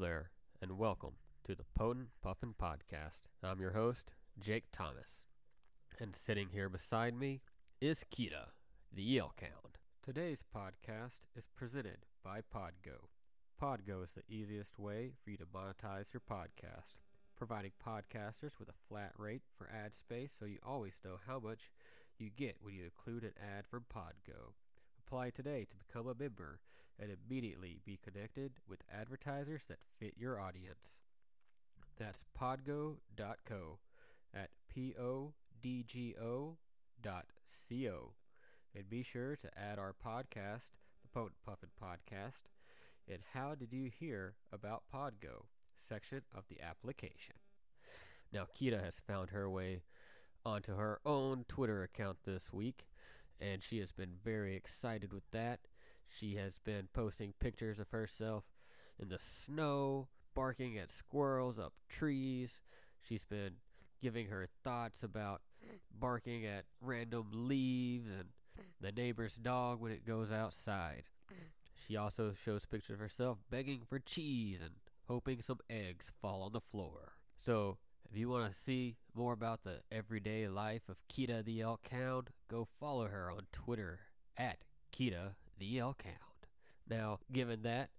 There, and welcome to the Potent Puffin Podcast. I'm your host, Jake Thomas, and sitting here beside me is Kita, the Elk Hound. Today's podcast is presented by Podgo. Podgo is the easiest way for you to monetize your podcast, providing podcasters with a flat rate for ad space so you always know how much you get when you include an ad from Podgo. Apply today to become a member and immediately be connected with advertisers that fit your audience. That's podgo.co at P O D G O dot C O. And be sure to add our podcast, the Potent Puffin Podcast, in How Did You Hear About Podgo section of the application. Now, Kita has found her way onto her own Twitter account this week, and she has been very excited with that. She has been posting pictures of herself in the snow, barking at squirrels up trees. She's been giving her thoughts about barking at random leaves and the neighbor's dog when it goes outside. She also shows pictures of herself begging for cheese and hoping some eggs fall on the floor. So, if you want to see more about the everyday life of Kita the Elk Hound, go follow her on Twitter at Kita the Elk Hound. Now, given that,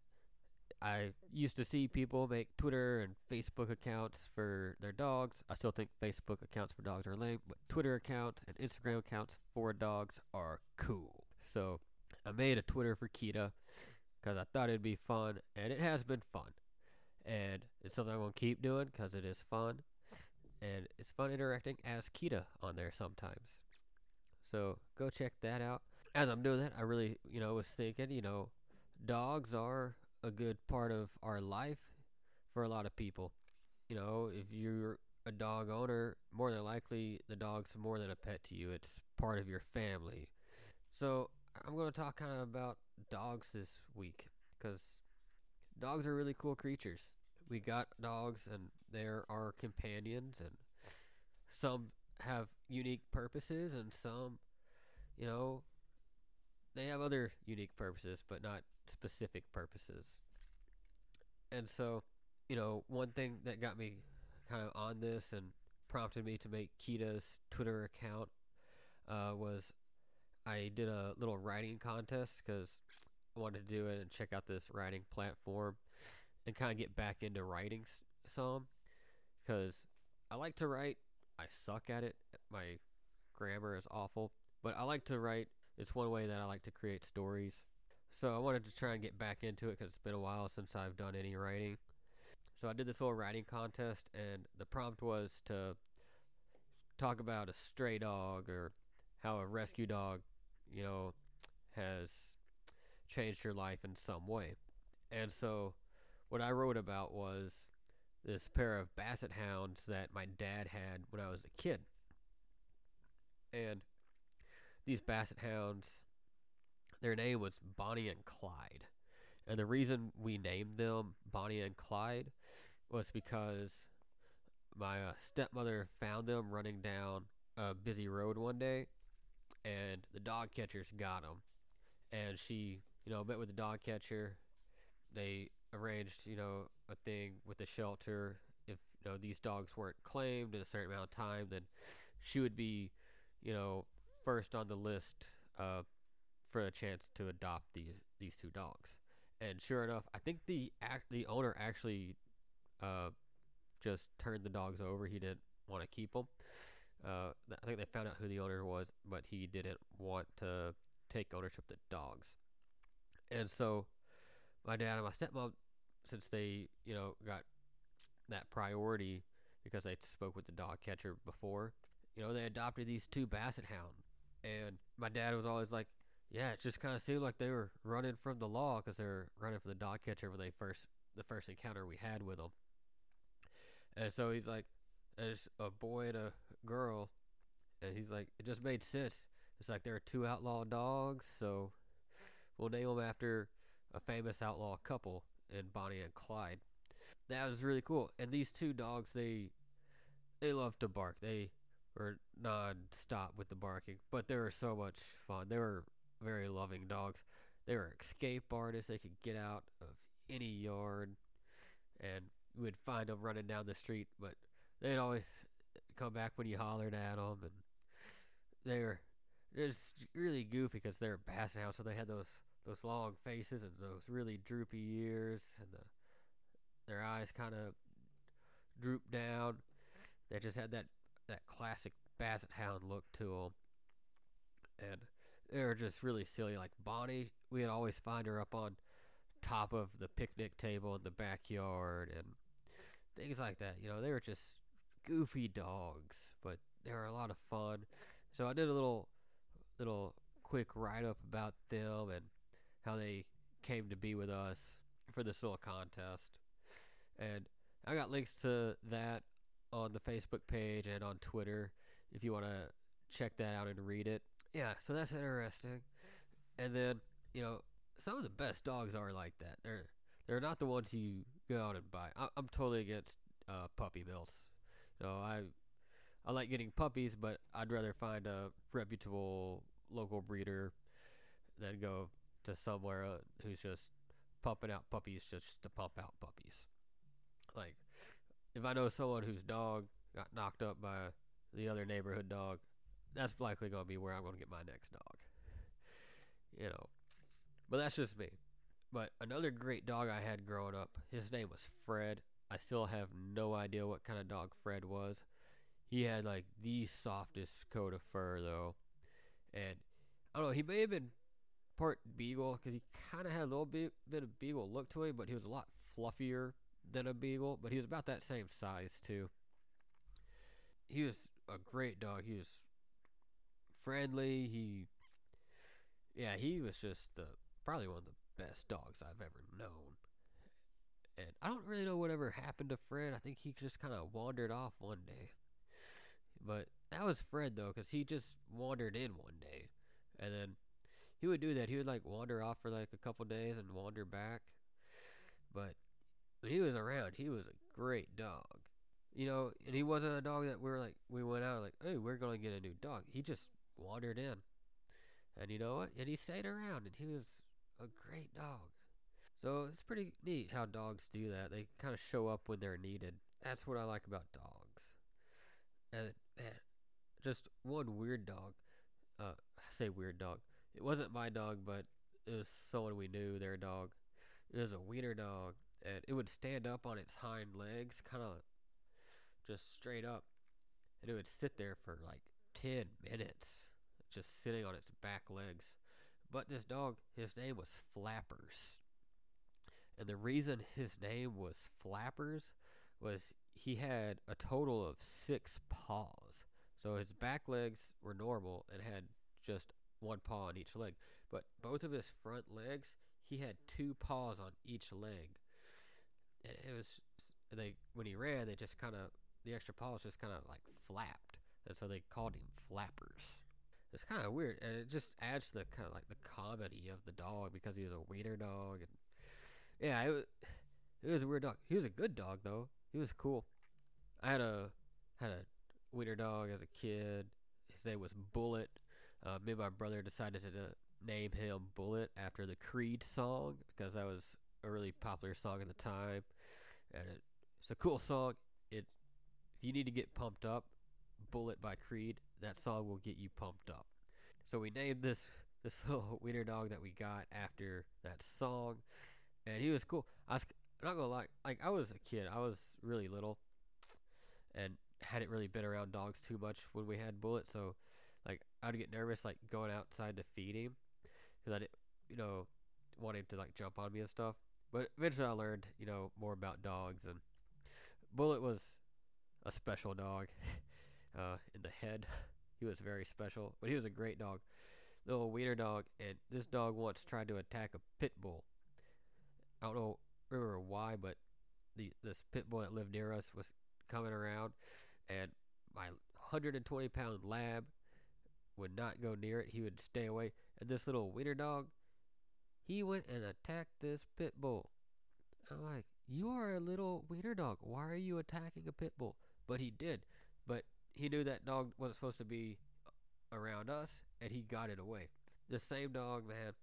I used to see people make Twitter and Facebook accounts for their dogs. I still think Facebook accounts for dogs are lame, but Twitter accounts and Instagram accounts for dogs are cool. So I made a Twitter for Kita because I thought it'd be fun, and it has been fun. And it's something I'm going to keep doing because it is fun. And it's fun interacting as Kita on there sometimes. So go check that out. As I'm doing that, I really, you know, was thinking, you know, dogs are a good part of our life for a lot of people. You know, if you're a dog owner, more than likely the dog's more than a pet to you. It's part of your family. So I'm going to talk kind of about dogs this week because dogs are really cool creatures. We got dogs and they're our companions, and some have unique purposes, and some, you know, they have other unique purposes, but not specific purposes. And so, you know, one thing that got me kind of on this and prompted me to make Kita's Twitter account uh, was I did a little writing contest because I wanted to do it and check out this writing platform and kind of get back into writing some because I like to write. I suck at it. My grammar is awful, but I like to write. It's one way that I like to create stories. So I wanted to try and get back into it because it's been a while since I've done any writing. So I did this little writing contest, and the prompt was to talk about a stray dog or how a rescue dog, you know, has changed your life in some way. And so what I wrote about was this pair of basset hounds that my dad had when I was a kid. And these basset hounds, their name was Bonnie and Clyde. And the reason we named them Bonnie and Clyde was because my uh, stepmother found them running down a busy road one day, and the dog catchers got them. And she, you know, met with the dog catcher. They arranged, you know, a thing with the shelter. If you know these dogs weren't claimed in a certain amount of time, then she would be, you know, first on the list uh, for a chance to adopt these these two dogs. And sure enough, I think the act the owner actually uh, just turned the dogs over. He didn't want to keep them. Uh, I think they found out who the owner was, but he didn't want to take ownership of the dogs. And so my dad and my stepmom, since they, you know, got that priority because I spoke with the dog catcher before, you know, they adopted these two basset hound. And my dad was always like, yeah, it just kind of seemed like they were running from the law because they were running from the dog catcher when they first, the first encounter we had with them. And so he's like, there's a boy and a girl. And he's like, it just made sense. It's like there are two outlaw dogs, so we'll name them after a famous outlaw couple in Bonnie and Clyde. That was really cool. And these two dogs, they they love to bark. They were non-stop with the barking, but they were so much fun. They were very loving dogs. They were escape artists. They could get out of any yard and we would find them running down the street, but they'd always come back when you hollered at them, and they were just really goofy because they're basset hounds, so they had those those long faces and those really droopy ears, and the their eyes kind of drooped down. They just had that that classic basset hound look to them, and they were just really silly. Like Bonnie, we'd always find her up on top of the picnic table in the backyard and things like that. You know, they were just goofy dogs, but they were a lot of fun. So I did a little little quick write up about them and how they came to be with us for this little contest. And I got links to that on the Facebook page and on Twitter if you want to check that out and read it. Yeah, so that's interesting. And then, you know, some of the best dogs are like that. They're they're not the ones you go out and buy. I, am totally against uh, puppy mills. You know, I I like getting puppies, but I'd rather find a reputable local breeder than go to somewhere uh, who's just pumping out puppies just to pump out puppies. Like, if I know someone whose dog got knocked up by the other neighborhood dog, that's likely going to be where I'm going to get my next dog. You know, but that's just me. But another great dog I had growing up, his name was Fred. I still have no idea what kind of dog Fred was. He had like the softest coat of fur though, and I don't know. He may have been part beagle because he kind of had a little bit bit of beagle look to him, but he was a lot fluffier than a beagle. But he was about that same size too. He was a great dog. He was friendly. He, yeah, he was just the probably one of the best dogs I've ever known. And I don't really know whatever happened to Fred. I think he just kind of wandered off one day. But that was Fred though, because he just wandered in one day, and then he would do that. He would like wander off for like a couple days and wander back. But when he was around, he was a great dog. You know, and he wasn't a dog that we were like we went out like, hey, we're gonna get a new dog. He just wandered in, and you know what? And he stayed around, and he was a great dog. So it's pretty neat how dogs do that. They kind of show up when they're needed. That's what I like about dogs. And man, just one weird dog. Uh, I say weird dog. It wasn't my dog, but it was someone we knew. Their dog. It was a wiener dog, and it would stand up on its hind legs, kind of just straight up, and it would sit there for like ten minutes, just sitting on its back legs. But this dog, his name was Flappers. And the reason his name was Flappers was he had a total of six paws. So his back legs were normal and had just one paw on each leg. But both of his front legs, he had two paws on each leg. It was they when he ran, they just kind of the extra paws just kind of like flapped, and so they called him Flappers. It's kind of weird, and it just adds to the kind of like the comedy of the dog because he was a wiener dog, and yeah, it was it was a weird dog. He was a good dog though. He was cool. I had a had a wiener dog as a kid. His name was Bullet. Uh, me and my brother decided to uh, name him Bullet after the Creed song because that was a really popular song at the time, and it, it's a cool song. It if you need to get pumped up, Bullet by Creed, that song will get you pumped up. So we named this this little wiener dog that we got after that song, and he was cool. I was I'm not gonna lie, like I was a kid, I was really little, and hadn't really been around dogs too much when we had Bullet, so like I'd get nervous like going outside to feed him, because I did, you know, want him to like jump on me and stuff. But eventually I learned, you know, more about dogs, and Bullet was a special dog. uh, in the head, he was very special, but he was a great dog, little wiener dog. And this dog once tried to attack a pit bull. I don't know remember why, but the this pit bull that lived near us was coming around, and my 120 pound lab would not go near it. He would stay away. And this little wiener dog, he went and attacked this pit bull. I'm like, you are a little wiener dog. Why are you attacking a pit bull? But he did. But he knew that dog wasn't supposed to be around us, and he got it away. The same dog, man.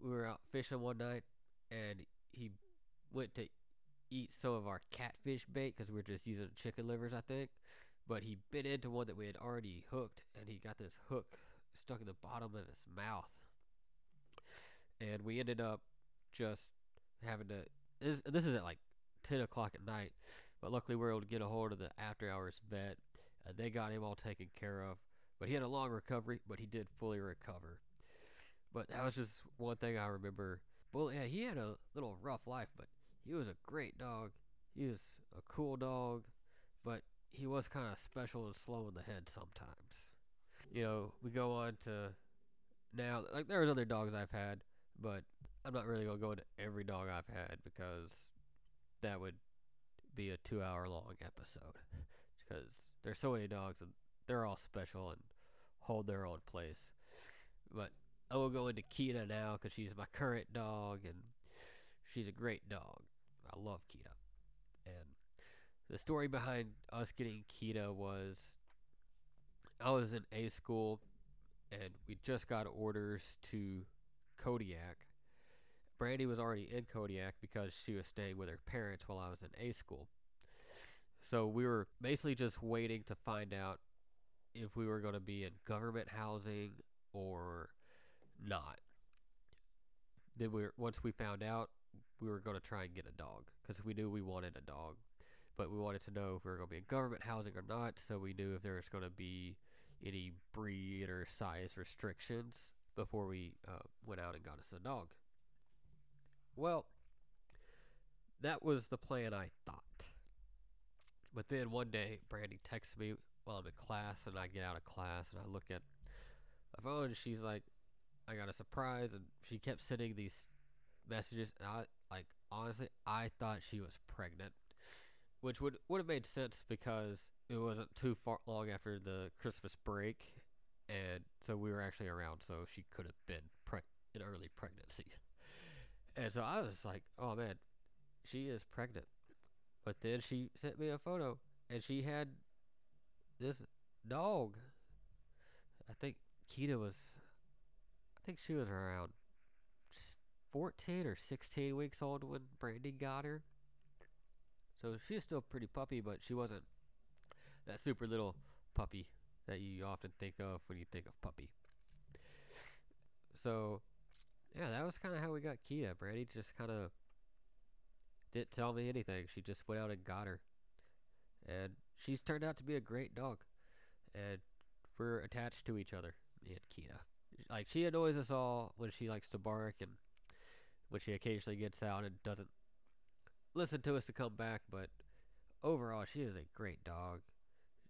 We were out fishing one night, and he went to eat some of our catfish bait because we are just using chicken livers, I think. But he bit into one that we had already hooked, and he got this hook stuck in the bottom of his mouth. And we ended up just having to. This, this is at like 10 o'clock at night, but luckily we were able to get a hold of the after hours vet. and they got him all taken care of. But he had a long recovery, but he did fully recover. But that was just one thing I remember. Well, yeah, he had a little rough life, but he was a great dog. He was a cool dog, but he was kind of special and slow in the head sometimes. You know, we go on to now, like, there's other dogs I've had, but I'm not really going to go into every dog I've had because that would be a two hour long episode. Because there's so many dogs and they're all special and hold their own place. But I will go into Kita now because she's my current dog and she's a great dog. I love Kita. And the story behind us getting Kita was I was in A school and we just got orders to Kodiak. Brandy was already in Kodiak because she was staying with her parents while I was in A school. So we were basically just waiting to find out if we were going to be in government housing or not. Then we were, once we found out, we were going to try and get a dog because we knew we wanted a dog, but we wanted to know if we were going to be in government housing or not. So we knew if there was going to be any breed or size restrictions before we uh, went out and got us a dog. Well, that was the plan I thought. But then one day, Brandy texts me while I'm in class, and I get out of class and I look at my phone, and she's like, "I got a surprise," and she kept sending these messages, and I like honestly, I thought she was pregnant, which would would have made sense because it wasn't too far long after the Christmas break, and so we were actually around, so she could have been pre- in early pregnancy. And so I was like, "Oh man, she is pregnant." But then she sent me a photo, and she had this dog. I think Kita was, I think she was around 14 or 16 weeks old when Brandy got her. So she's still pretty puppy, but she wasn't that super little puppy that you often think of when you think of puppy. So, yeah, that was kind of how we got Kita. Brandy just kind of didn't tell me anything. She just went out and got her. And she's turned out to be a great dog. And we're attached to each other, me and Kita. Like, she annoys us all when she likes to bark and when she occasionally gets out and doesn't listen to us to come back. But overall, she is a great dog.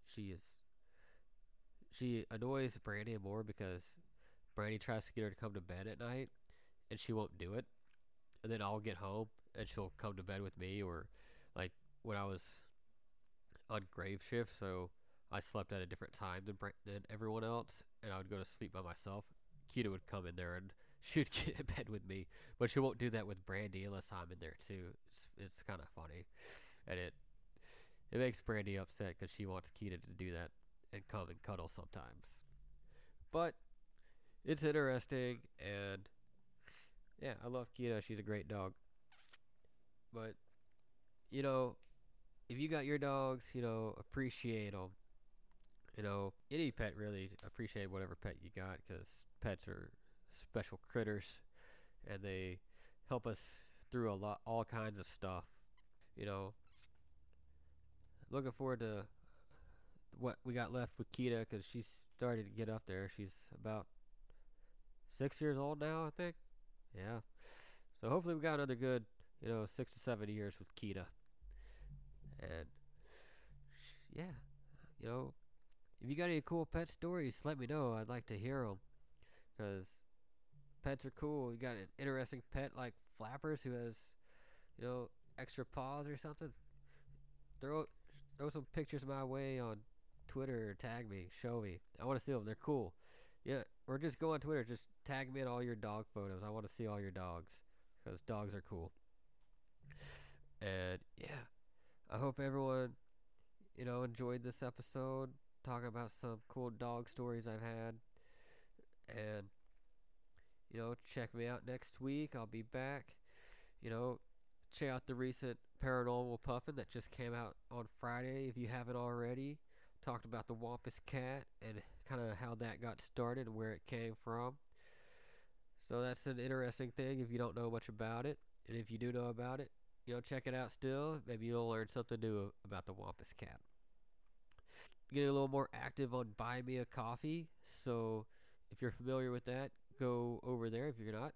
She is. She annoys Brandy more because Brandy tries to get her to come to bed at night and she won't do it. And then I'll get home and she'll come to bed with me or like when I was on grave shift, so I slept at a different time than than everyone else, and I would go to sleep by myself. Kita would come in there and she'd get in bed with me, but she won't do that with Brandy unless I'm in there too. It's it's kind of funny, and it it makes Brandy upset because she wants Kita to do that and come and cuddle sometimes. But it's interesting, and yeah, I love Kita. She's a great dog. But you know, if you got your dogs, you know, appreciate them. You know, any pet really appreciate whatever pet you got because pets are special critters, and they help us through a lot, all kinds of stuff. You know, looking forward to what we got left with Kita because she's starting to get up there. She's about six years old now, I think. Yeah. So hopefully we got another good you know, six to seven years with Kita. And yeah, you know, if you got any cool pet stories, let me know. I'd like to hear them because pets are cool. You got an interesting pet like Flappers who has, you know, extra paws or something. Throw throw some pictures my way on Twitter or tag me, show me. I want to see them. They're cool. Yeah, or just go on Twitter. Just tag me in all your dog photos. I want to see all your dogs because dogs are cool. And yeah, I hope everyone, you know, enjoyed this episode talking about some cool dog stories I've had. And, you know, check me out next week. I'll be back, you know, check out the recent Paranormal Puffin that just came out on Friday if you haven't already. Talked about the Wampus Cat and kind of how that got started and where it came from. So that's an interesting thing if you don't know much about it. And if you do know about it, you know, check it out still. Maybe you'll learn something new about the Wampus Cat. Getting a little more active on Buy Me a Coffee. So if you're familiar with that, go over there. If you're not,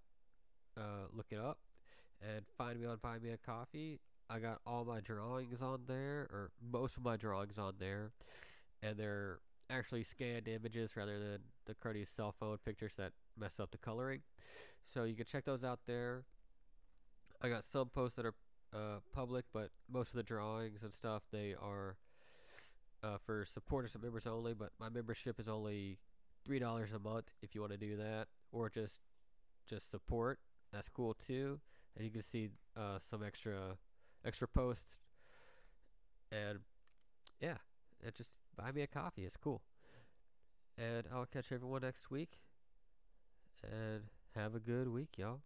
uh, look it up and find me on Buy Me a Coffee. I got all my drawings on there, or most of my drawings on there, and they're actually scanned images rather than the cruddy cell phone pictures that mess up the coloring. So you can check those out there. I got some posts that are uh, public, but most of the drawings and stuff they are uh, for supporters and members only. But my membership is only three dollars a month if you want to do that, or just just support. That's cool too, and you can see uh, some extra extra posts. And yeah, it just buy me a coffee. It's cool. And I'll catch everyone next week. And have a good week, y'all.